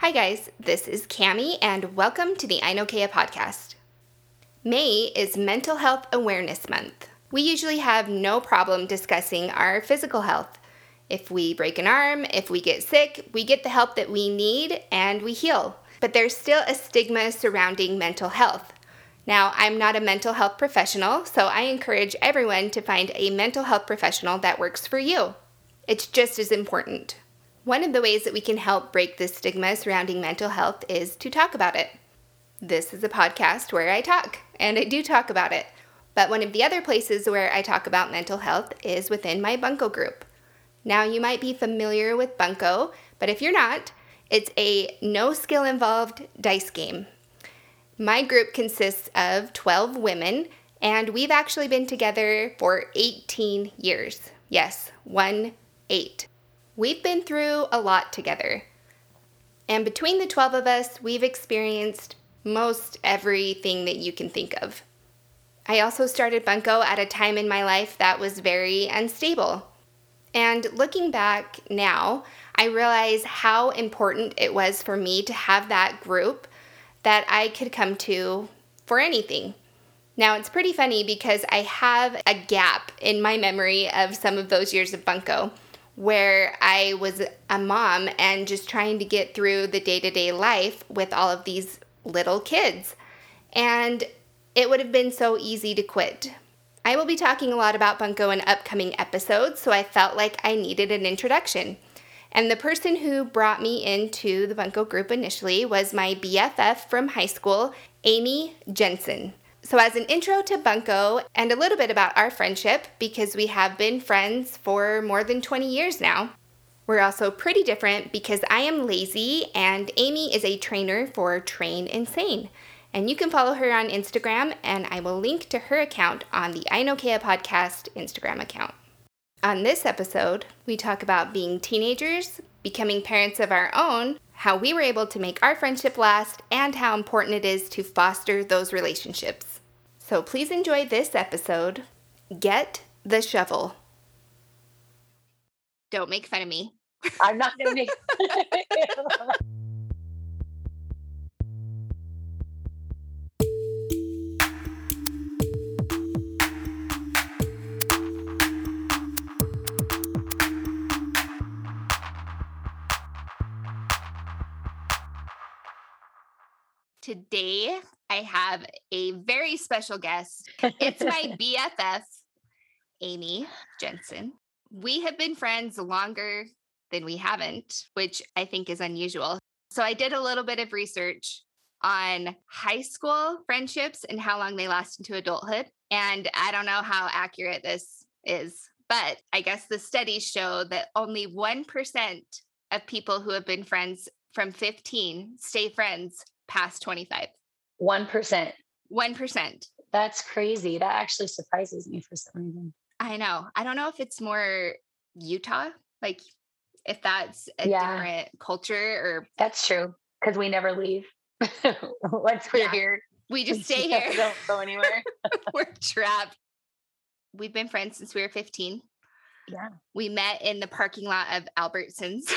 Hi, guys. This is Cammi, and welcome to the Ainokea podcast. May is Mental Health Awareness Month. We usually have no problem discussing our physical health. If we break an arm, if we get sick, we get the help that we need and we heal. But there's still a stigma surrounding mental health. Now, I'm not a mental health professional, so I encourage everyone to find a mental health professional that works for you. It's just as important. One of the ways that we can help break the stigma surrounding mental health is to talk about it. This is a podcast where I talk, and I do talk about it. But one of the other places where I talk about mental health is within my Bunco group. Now, you might be familiar with Bunco, but if you're not, it's a no skill involved dice game. My group consists of 12 women, and we've actually been together for 18 years. Yes, one eight. We've been through a lot together. And between the 12 of us, we've experienced most everything that you can think of. I also started Bunco at a time in my life that was very unstable. And looking back now, I realize how important it was for me to have that group that I could come to for anything. Now, it's pretty funny because I have a gap in my memory of some of those years of Bunco where I was a mom and just trying to get through the day to day life with all of these little kids. And it would have been so easy to quit. I will be talking a lot about Bunco in upcoming episodes, so I felt like I needed an introduction. And the person who brought me into the Bunco group initially was my BFF from high school, Amy Jensen. So, as an intro to Bunco and a little bit about our friendship, because we have been friends for more than 20 years now, we're also pretty different because I am lazy and Amy is a trainer for Train Insane. And you can follow her on Instagram, and I will link to her account on the Ainokea Podcast Instagram account. On this episode, we talk about being teenagers, becoming parents of our own, how we were able to make our friendship last, and how important it is to foster those relationships. So please enjoy this episode. Get the shovel. Don't make fun of me. I'm not going to make Today, I have a very special guest. It's my BFF, Amy Jensen. We have been friends longer than we haven't, which I think is unusual. So I did a little bit of research on high school friendships and how long they last into adulthood. And I don't know how accurate this is, but I guess the studies show that only 1% of people who have been friends from 15 stay friends past 25. 1%. 1%. That's crazy. That actually surprises me for some reason. I know. I don't know if it's more Utah, like if that's a yeah. different culture or. That's true because we never leave. Once we're yeah. here, we just stay here. Don't go anywhere. we're trapped. We've been friends since we were 15. Yeah. We met in the parking lot of Albertsons.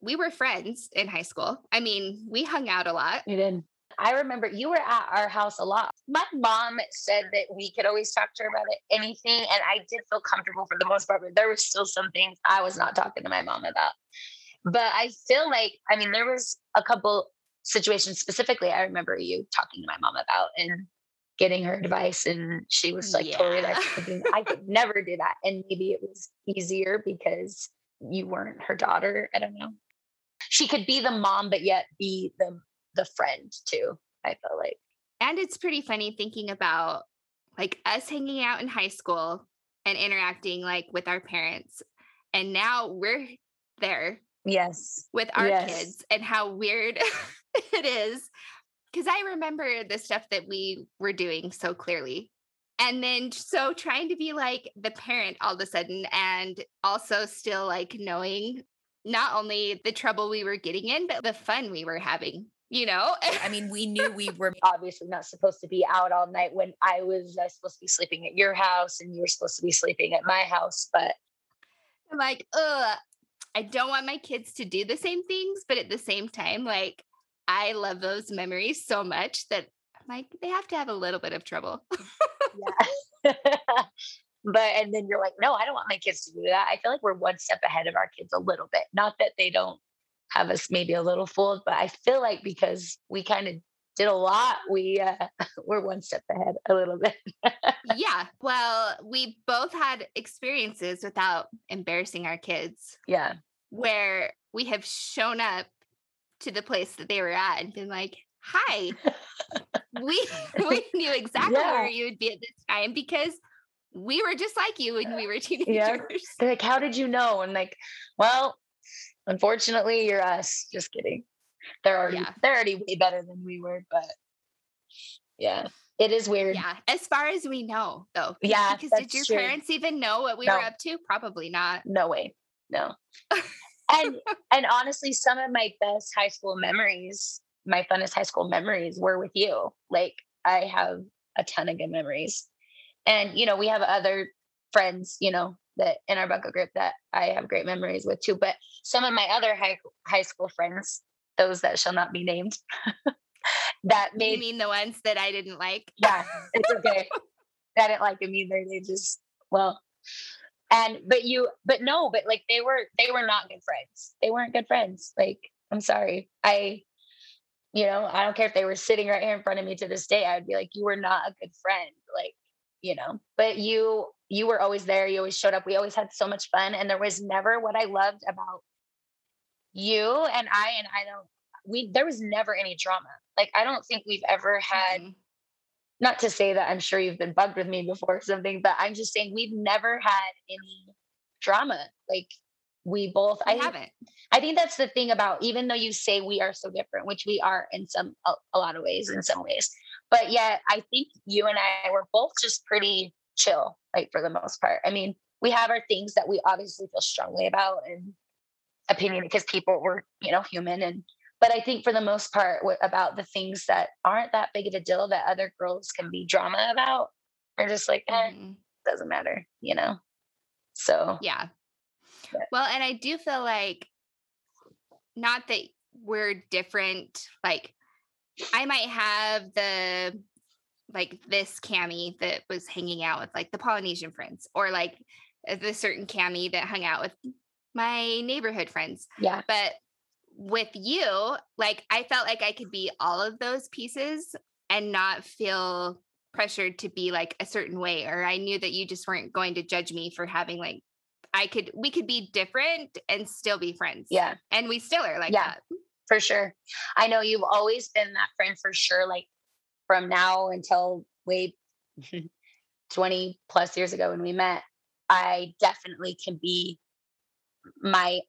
we were friends in high school. I mean, we hung out a lot. We did. I remember you were at our house a lot. My mom said that we could always talk to her about it, anything. And I did feel comfortable for the most part, but there were still some things I was not talking to my mom about. But I feel like, I mean, there was a couple situations specifically I remember you talking to my mom about and getting her advice. And she was like, yeah. totally like, I could never do that. And maybe it was easier because you weren't her daughter. I don't know she could be the mom but yet be the the friend too i feel like and it's pretty funny thinking about like us hanging out in high school and interacting like with our parents and now we're there yes with our yes. kids and how weird it is because i remember the stuff that we were doing so clearly and then so trying to be like the parent all of a sudden and also still like knowing not only the trouble we were getting in, but the fun we were having. You know, I mean, we knew we were obviously not supposed to be out all night when I was uh, supposed to be sleeping at your house and you were supposed to be sleeping at my house. But I'm like, ugh, I don't want my kids to do the same things, but at the same time, like I love those memories so much that i'm like they have to have a little bit of trouble. yeah. but and then you're like, no, I don't want my kids to do that. I feel like we're one step ahead of our kids a little bit. Not that they don't have us maybe a little fooled, but I feel like because we kind of did a lot, we uh, we're one step ahead a little bit. yeah. Well, we both had experiences without embarrassing our kids. Yeah. Where we have shown up to the place that they were at and been like, "Hi, we we knew exactly yeah. where you would be at this time because we were just like you when we were teenagers." Yeah. like, how did you know? And like, well, unfortunately, you're us. Just kidding. They're already yeah. they're already way better than we were, but yeah. It is weird. Yeah. As far as we know, though. Yeah. Because did your true. parents even know what we no. were up to? Probably not. No way. No. and and honestly, some of my best high school memories, my funnest high school memories were with you. Like I have a ton of good memories. And you know, we have other friends, you know, that in our bunco group that I have great memories with too. But some of my other high high school friends, those that shall not be named, that made you mean the ones that I didn't like. Yeah, it's okay. I didn't like them either. They just well, and but you, but no, but like they were they were not good friends. They weren't good friends. Like I'm sorry, I. You know, I don't care if they were sitting right here in front of me to this day. I'd be like, you were not a good friend. Like, you know, but you you were always there. You always showed up. We always had so much fun. And there was never what I loved about you and I, and I don't, we, there was never any drama. Like, I don't think we've ever had, mm-hmm. not to say that I'm sure you've been bugged with me before or something, but I'm just saying we've never had any drama. Like, we both, we I haven't. I think that's the thing about, even though you say we are so different, which we are in some, a, a lot of ways, in some ways, but yet I think you and I were both just pretty chill, like for the most part. I mean, we have our things that we obviously feel strongly about and opinion because people were, you know, human. And, but I think for the most part, about the things that aren't that big of a deal that other girls can be drama about, are just like, eh, mm-hmm. doesn't matter, you know? So, yeah. But. Well, and I do feel like not that we're different, like, I might have the like this Cammi that was hanging out with like the Polynesian friends or like uh, the certain Cammi that hung out with my neighborhood friends. Yeah. But with you, like I felt like I could be all of those pieces and not feel pressured to be like a certain way or I knew that you just weren't going to judge me for having like I could we could be different and still be friends. Yeah. And we still are like yeah, that. For sure. I know you've always been that friend for sure. Like from now until way 20 plus years ago when we met, I definitely can be my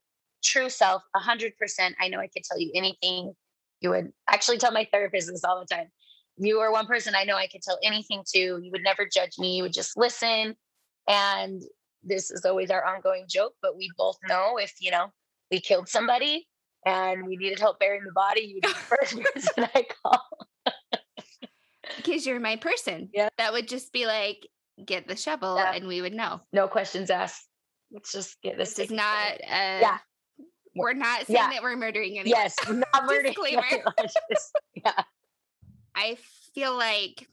true self 100%. I know I could tell you anything. You would actually tell my therapist this all the time. You are one person I know I could tell anything to. You would never judge me. You would just listen. And this is always our ongoing joke, but we both know if, you know, we killed somebody and we needed help burying the body, you'd be the first person I call because you're my person. Yeah. That would just be like, get the shovel yeah. and we would know. No questions asked. Let's just get this. This is not, uh, yeah. We're not saying yeah. that we're murdering anyone. Yes, not murdering. yeah. I feel like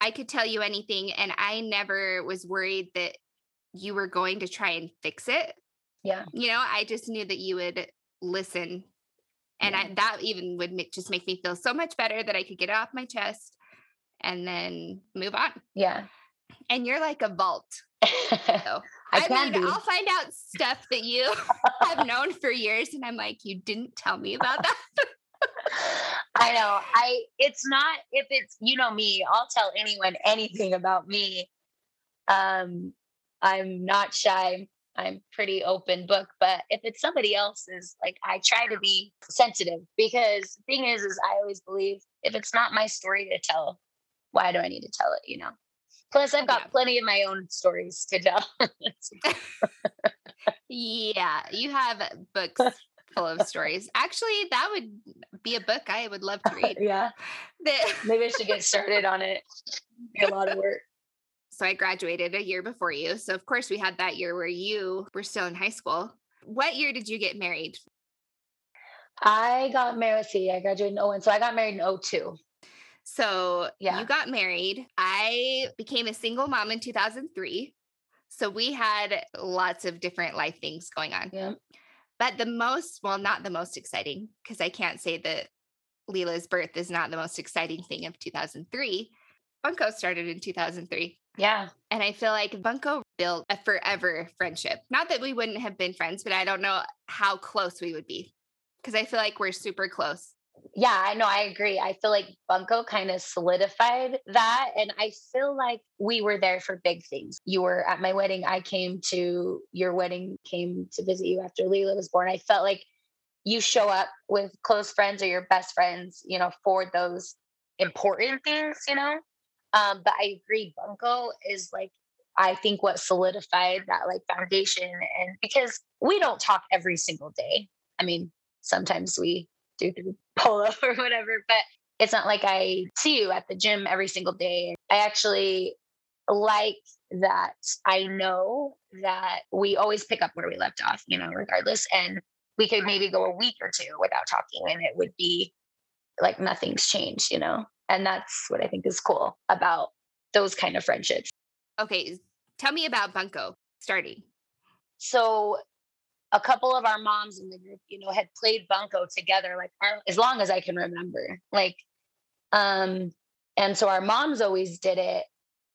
I could tell you anything and I never was worried that you were going to try and fix it. Yeah. You know, I just knew that you would listen. And. I, that even would make, just make me feel so much better that I could get it off my chest and then move on. Yeah. And you're like a vault. So, I, I mean, be. I'll find out stuff that you have known for years, and I'm like, you didn't tell me about that. I know. I it's not if it's you know me, I'll tell anyone anything about me. Um I'm not shy. I'm pretty open book, but if it's somebody else's, like I try to be sensitive because the thing is is I always believe if it's not my story to tell, why do I need to tell it? You know. Plus, I've got yeah. plenty of my own stories to tell. yeah, you have uh, books full of stories. Actually, that would be a book I would love to read. yeah. Maybe I should get started on it. Be a lot of work. So I graduated a year before you. So of course we had that year where you were still in high school. What year did you get married? I got married. See, I graduated in 01. So I got married in 02. So yeah. you got married. I became a single mom in 2003. So we had lots of different life things going on. Yeah. But the most, well, not the most exciting, because I can't say that Leela's birth is not the most exciting thing of 2003. Bunco started in 2003. Yeah. And I feel like Bunco built a forever friendship. Not that we wouldn't have been friends, but I don't know how close we would be because I feel like we're super close. Yeah, I know. I agree. I feel like Bunco kind of solidified that. And I feel like we were there for big things. You were at my wedding. I came to your wedding, came to visit you after Leela was born. I felt like you show up with close friends or your best friends, you know, for those important things, you know? Um, but I agree, Bunco is like, I think what solidified that like foundation. And because we don't talk every single day. I mean, sometimes we do through polo or whatever, but it's not like I see you at the gym every single day. I actually like that I know that we always pick up where we left off, you know, regardless. And we could maybe go a week or two without talking and it would be like nothing's changed, you know? And that's what I think is cool about those kind of friendships. Okay. Tell me about Bunco starting. So a couple of our moms in the group, you know, had played bunco together like our, as long as I can remember. Like, um, and so our moms always did it.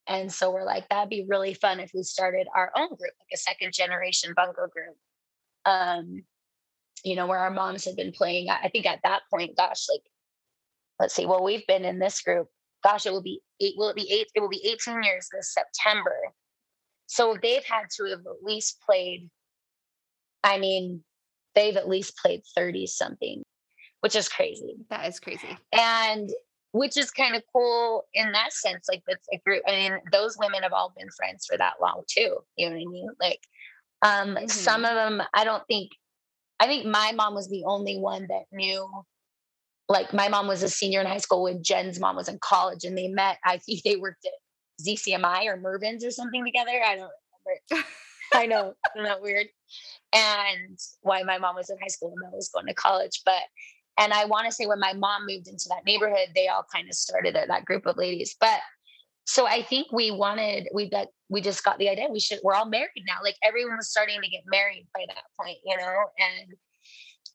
And so we're like, that'd be really fun if we started our own group, like a second generation bunco group. Um, you know, where our moms had been playing. I think at that point, gosh, like, let's see, well, we've been in this group. Gosh, it will be eight, will it be eight? It will be 18 years this September. So they've had to have at least played I mean, they've at least played 30 something, which is crazy. That is crazy. And which is kind of cool in that sense. Like that's a group. I mean, those women have all been friends for that long too. You know what I mean? Like um mm-hmm. some of them I don't think I think my mom was the only one that knew like my mom was a senior in high school when Jen's mom was in college and they met. I think they worked at ZCMI or Mervyn's or something together. I don't remember. I know, isn't that weird? And why my mom was in high school and I was going to college. But and I want to say when my mom moved into that neighborhood, they all kind of started at that group of ladies. But so I think we wanted we got we just got the idea we should we're all married now. Like everyone was starting to get married by that point, you know, and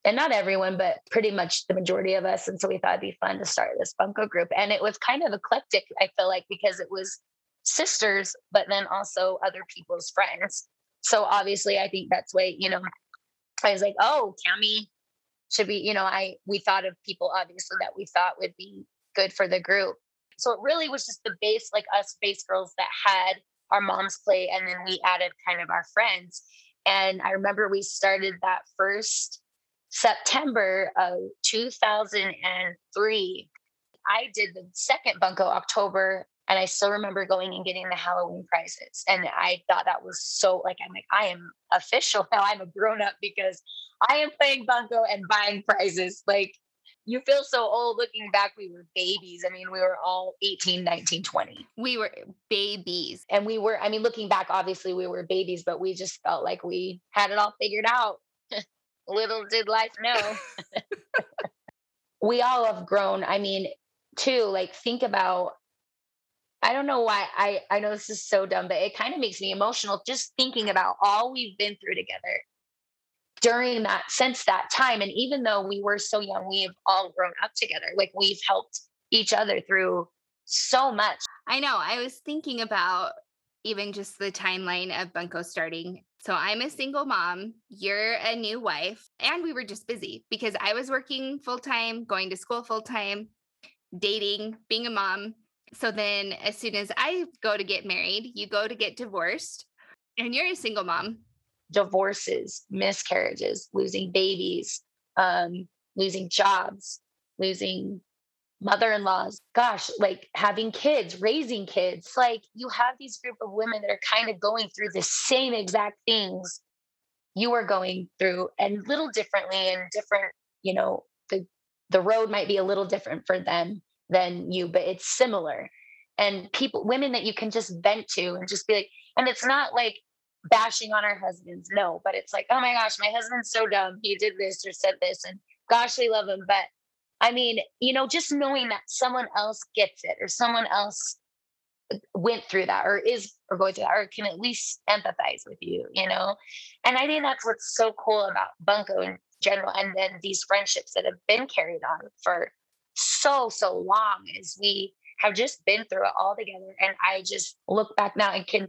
and not everyone, but pretty much the majority of us. And so we thought it'd be fun to start this bunco group. And it was kind of eclectic, I feel like, because it was sisters, but then also other people's friends. So obviously, I think that's why, you know, I was like, oh, Cammi should be, you know, I, we thought of people obviously that we thought would be good for the group. So it really was just the base, like us base girls that had our moms play. And then we added kind of our friends. And I remember we started that first September of 2003. I did the second Bunco October and I still remember going and getting the Halloween prizes. And I thought that was so like, I'm like, I am official now. I'm a grown up because I am playing Bunco and buying prizes. Like, you feel so old looking back. We were babies. I mean, we were all 18, 19, 20. We were babies. And we were, I mean, looking back, obviously we were babies, but we just felt like we had it all figured out. Little did life know. we all have grown. I mean, too, like, think about I don't know why I I know this is so dumb, but it kind of makes me emotional just thinking about all we've been through together during that since that time. And even though we were so young, we have all grown up together. Like we've helped each other through so much. I know. I was thinking about even just the timeline of Bunco starting. So I'm a single mom, you're a new wife, and we were just busy because I was working full time, going to school full time, dating, being a mom, so then, as soon as I go to get married, you go to get divorced, and you're a single mom. Divorces, miscarriages, losing babies, um, losing jobs, losing mother in laws. Gosh, like having kids, raising kids. Like you have these group of women that are kind of going through the same exact things you are going through and little differently and different, you know, the the road might be a little different for them than you, but it's similar. And people, women that you can just vent to and just be like, and it's not like bashing on our husbands. No, but it's like, oh my gosh, my husband's so dumb. He did this or said this, and gosh, we love him. But I mean, you know, just knowing that someone else gets it or someone else uh, went through that or is or going through that or can at least empathize with you, you know? And I think that's what's so cool about Bunco in general. And then these friendships that have been carried on for so, so long is we have just been through it all together. And I just look back now and can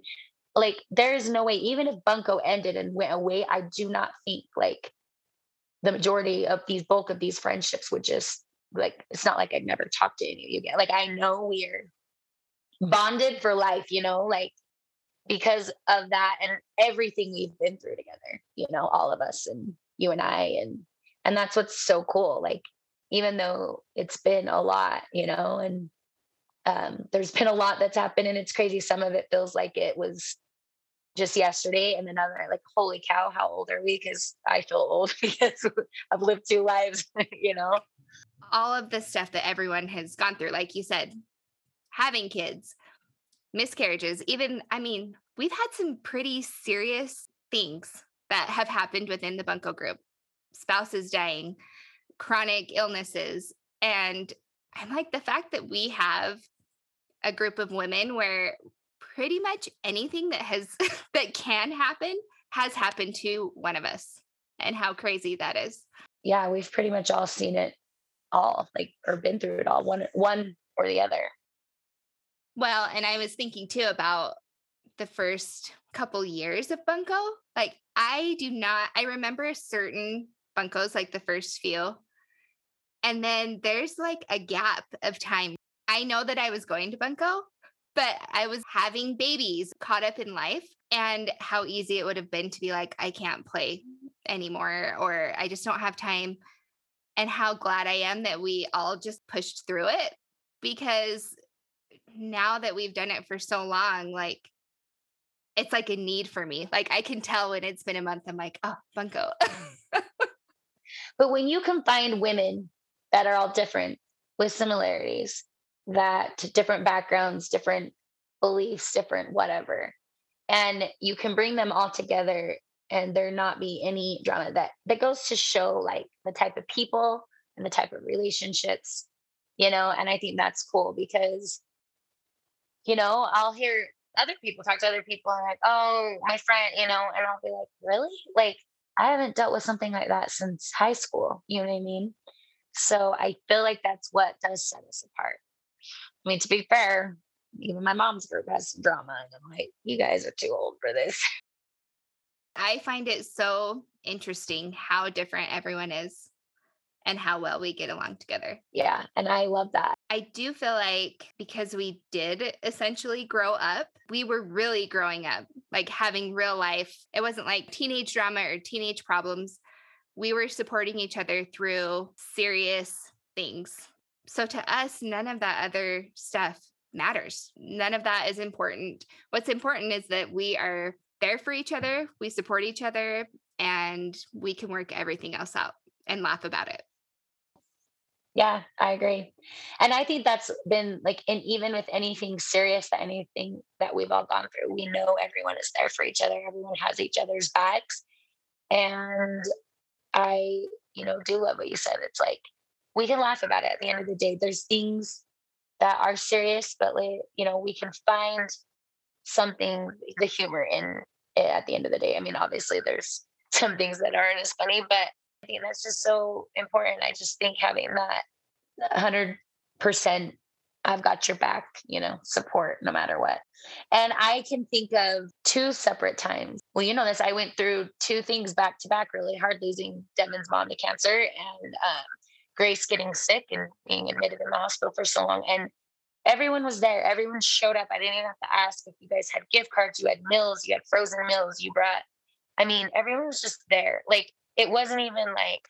like there is no way, even if Bunco ended and went away, I do not think like the majority of these bulk of these friendships would just like it's not like I've never talked to any of you again. Like I know we're bonded for life, you know, like because of that and everything we've been through together, you know, all of us and you and I and and that's what's so cool. Like even though it's been a lot, you know, and um, there's been a lot that's happened and it's crazy. Some of it feels like it was just yesterday and then other like holy cow how old are we because i feel old because i've lived two lives you know all of the stuff that everyone has gone through like you said having kids miscarriages even i mean we've had some pretty serious things that have happened within the bunco group. Spouses dying chronic illnesses and i'm like the fact that we have a group of women where pretty much anything that has that can happen has happened to one of us and how crazy that is. Yeah we've pretty much all seen it all like or been through it all one one or the other well and i was thinking too about the first couple years of bunco like i do not i remember certain buncos like the first few and then there's like a gap of time i know that i was going to bunco but I was having babies caught up in life and how easy it would have been to be like, I can't play anymore, or I just don't have time. And how glad I am that we all just pushed through it because now that we've done it for so long, like it's like a need for me. Like I can tell when it's been a month, I'm like, oh, Bunco. but when you can find women that are all different with similarities, that different backgrounds, different beliefs, different whatever. And you can bring them all together and there not be any drama that that goes to show like the type of people and the type of relationships, you know, and I think that's cool because you know, I'll hear other people talk to other people and like, oh, my friend, you know, and I'll be like, really? Like, I haven't dealt with something like that since high school. You know what I mean? So I feel like that's what does set us apart. I mean, to be fair, even my mom's group has drama. And I'm like, you guys are too old for this. I find it so interesting how different everyone is and how well we get along together. Yeah. And I love that. I do feel like because we did essentially grow up, we were really growing up, like having real life. It wasn't like teenage drama or teenage problems. We were supporting each other through serious things so to us, none of that other stuff matters. None of that is important. What's important is that we are there for each other, we support each other, and we can work everything else out and laugh about it. Yeah, I agree. And I think that's been like, and even with anything serious, anything that we've all gone through, we know everyone is there for each other. Everyone has each other's backs. And I, you know, do love what you said. It's like we can laugh about it at the end of the day. There's things that are serious, but like, you know, we can find something, the humor in at the end of the day. I mean, obviously there's some things that aren't as funny, but I think that's just so important. I just think having that 100% I've got your back, you know, support no matter what. And I can think of two separate times. Well, you know this, I went through two things back to back really hard losing Devin's mom to cancer and um, Grace getting sick and being admitted in the hospital for so long. And everyone was there. Everyone showed up. I didn't even have to ask if you guys had gift cards. You had meals. You had frozen meals. You brought. I mean, everyone was just there. Like it wasn't even like,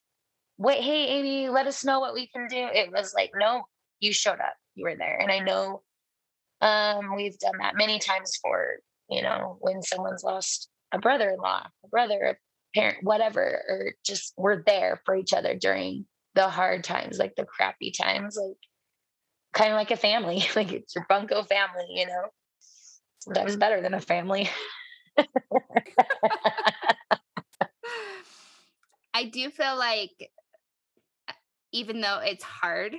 wait, hey, Amy, let us know what we can do. It was like, no, you showed up. You were there. And I know um, we've done that many times for, you know, when someone's lost a brother-in-law, a brother, a parent, whatever, or just we're there for each other during the hard times, like the crappy times, like kind of like a family, like it's your bunco family, you know. Sometimes better than a family. I do feel like even though it's hard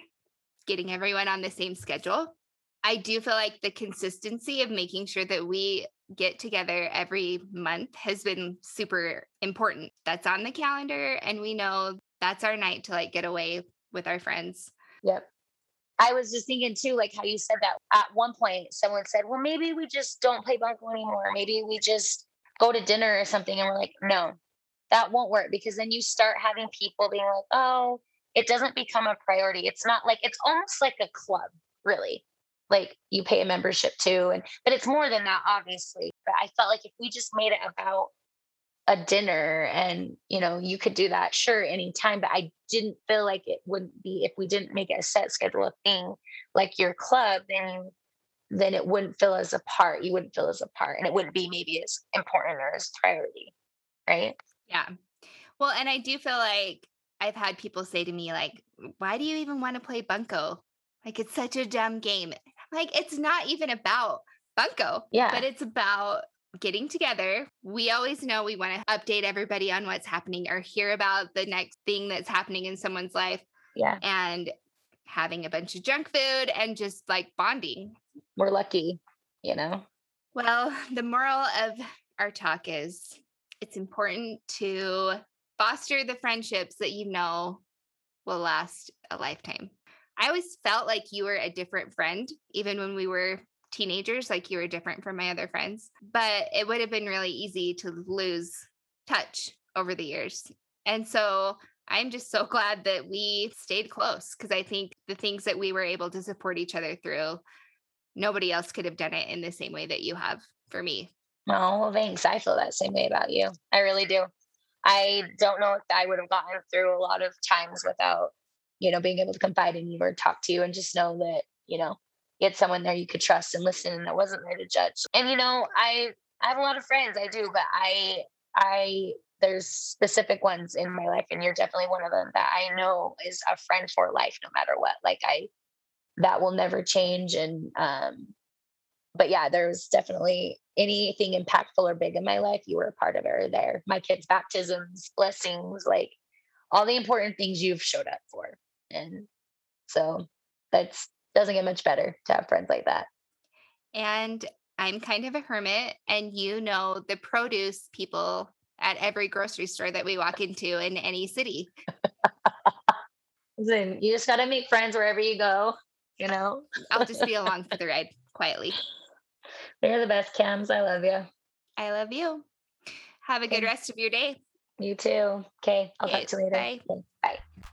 getting everyone on the same schedule, I do feel like the consistency of making sure that we get together every month has been super important. That's on the calendar and we know that's our night to like get away with our friends. Yep. I was just thinking too, like how you said that at one point, someone said, well, maybe we just don't play bunco anymore. Maybe we just go to dinner or something. And we're like, no, that won't work because then you start having people being like, oh, it doesn't become a priority. It's not like, it's almost like a club, really. Like you pay a membership to, and but it's more than that, obviously. But I felt like if we just made it about a dinner and you know you could do that sure anytime but i didn't feel like it wouldn't be if we didn't make it a set schedule a thing like your club then then it wouldn't feel as a part you wouldn't feel as a part and it wouldn't be maybe as important or as priority right? Yeah. Well and i do feel like i've had people say to me like why do you even want to play bunco like it's such a dumb game. Like it's not even about bunco yeah. but it's about getting together. We always know we want to update everybody on what's happening or hear about the next thing that's happening in someone's life. Yeah. And having a bunch of junk food and just like bonding. We're lucky, you know? Well, the moral of our talk is it's important to foster the friendships that you know will last a lifetime. I always felt like you were a different friend, even when we were teenagers, like you were different from my other friends, but it would have been really easy to lose touch over the years. And so I'm just so glad that we stayed close because I think the things that we were able to support each other through, nobody else could have done it in the same way that you have for me. Oh, well, thanks. I feel that same way about you. I really do. I don't know if I would have gotten through a lot of times without, you know, being able to confide in you or talk to you and just know that, you know, someone there you could trust and listen and that wasn't there to judge. And you know, I I have a lot of friends, I do, but I I there's specific ones in my life and you're definitely one of them that I know is a friend for life no matter what. Like I that will never change and um but yeah, there was definitely anything impactful or big in my life, you were a part of it or there. My kids' baptisms, blessings, like all the important things you've showed up for. And so that's doesn't get much better to have friends like that. And I'm kind of a hermit, and you know the produce people at every grocery store that we walk into in any city. Listen, you just got to make friends wherever you go, you know? I'll just be along for the ride quietly. You're the best, Cams. I love you. I love you. Have a good rest of your day. You too. Okay. I'll okay, talk to you later. Bye. Okay, bye.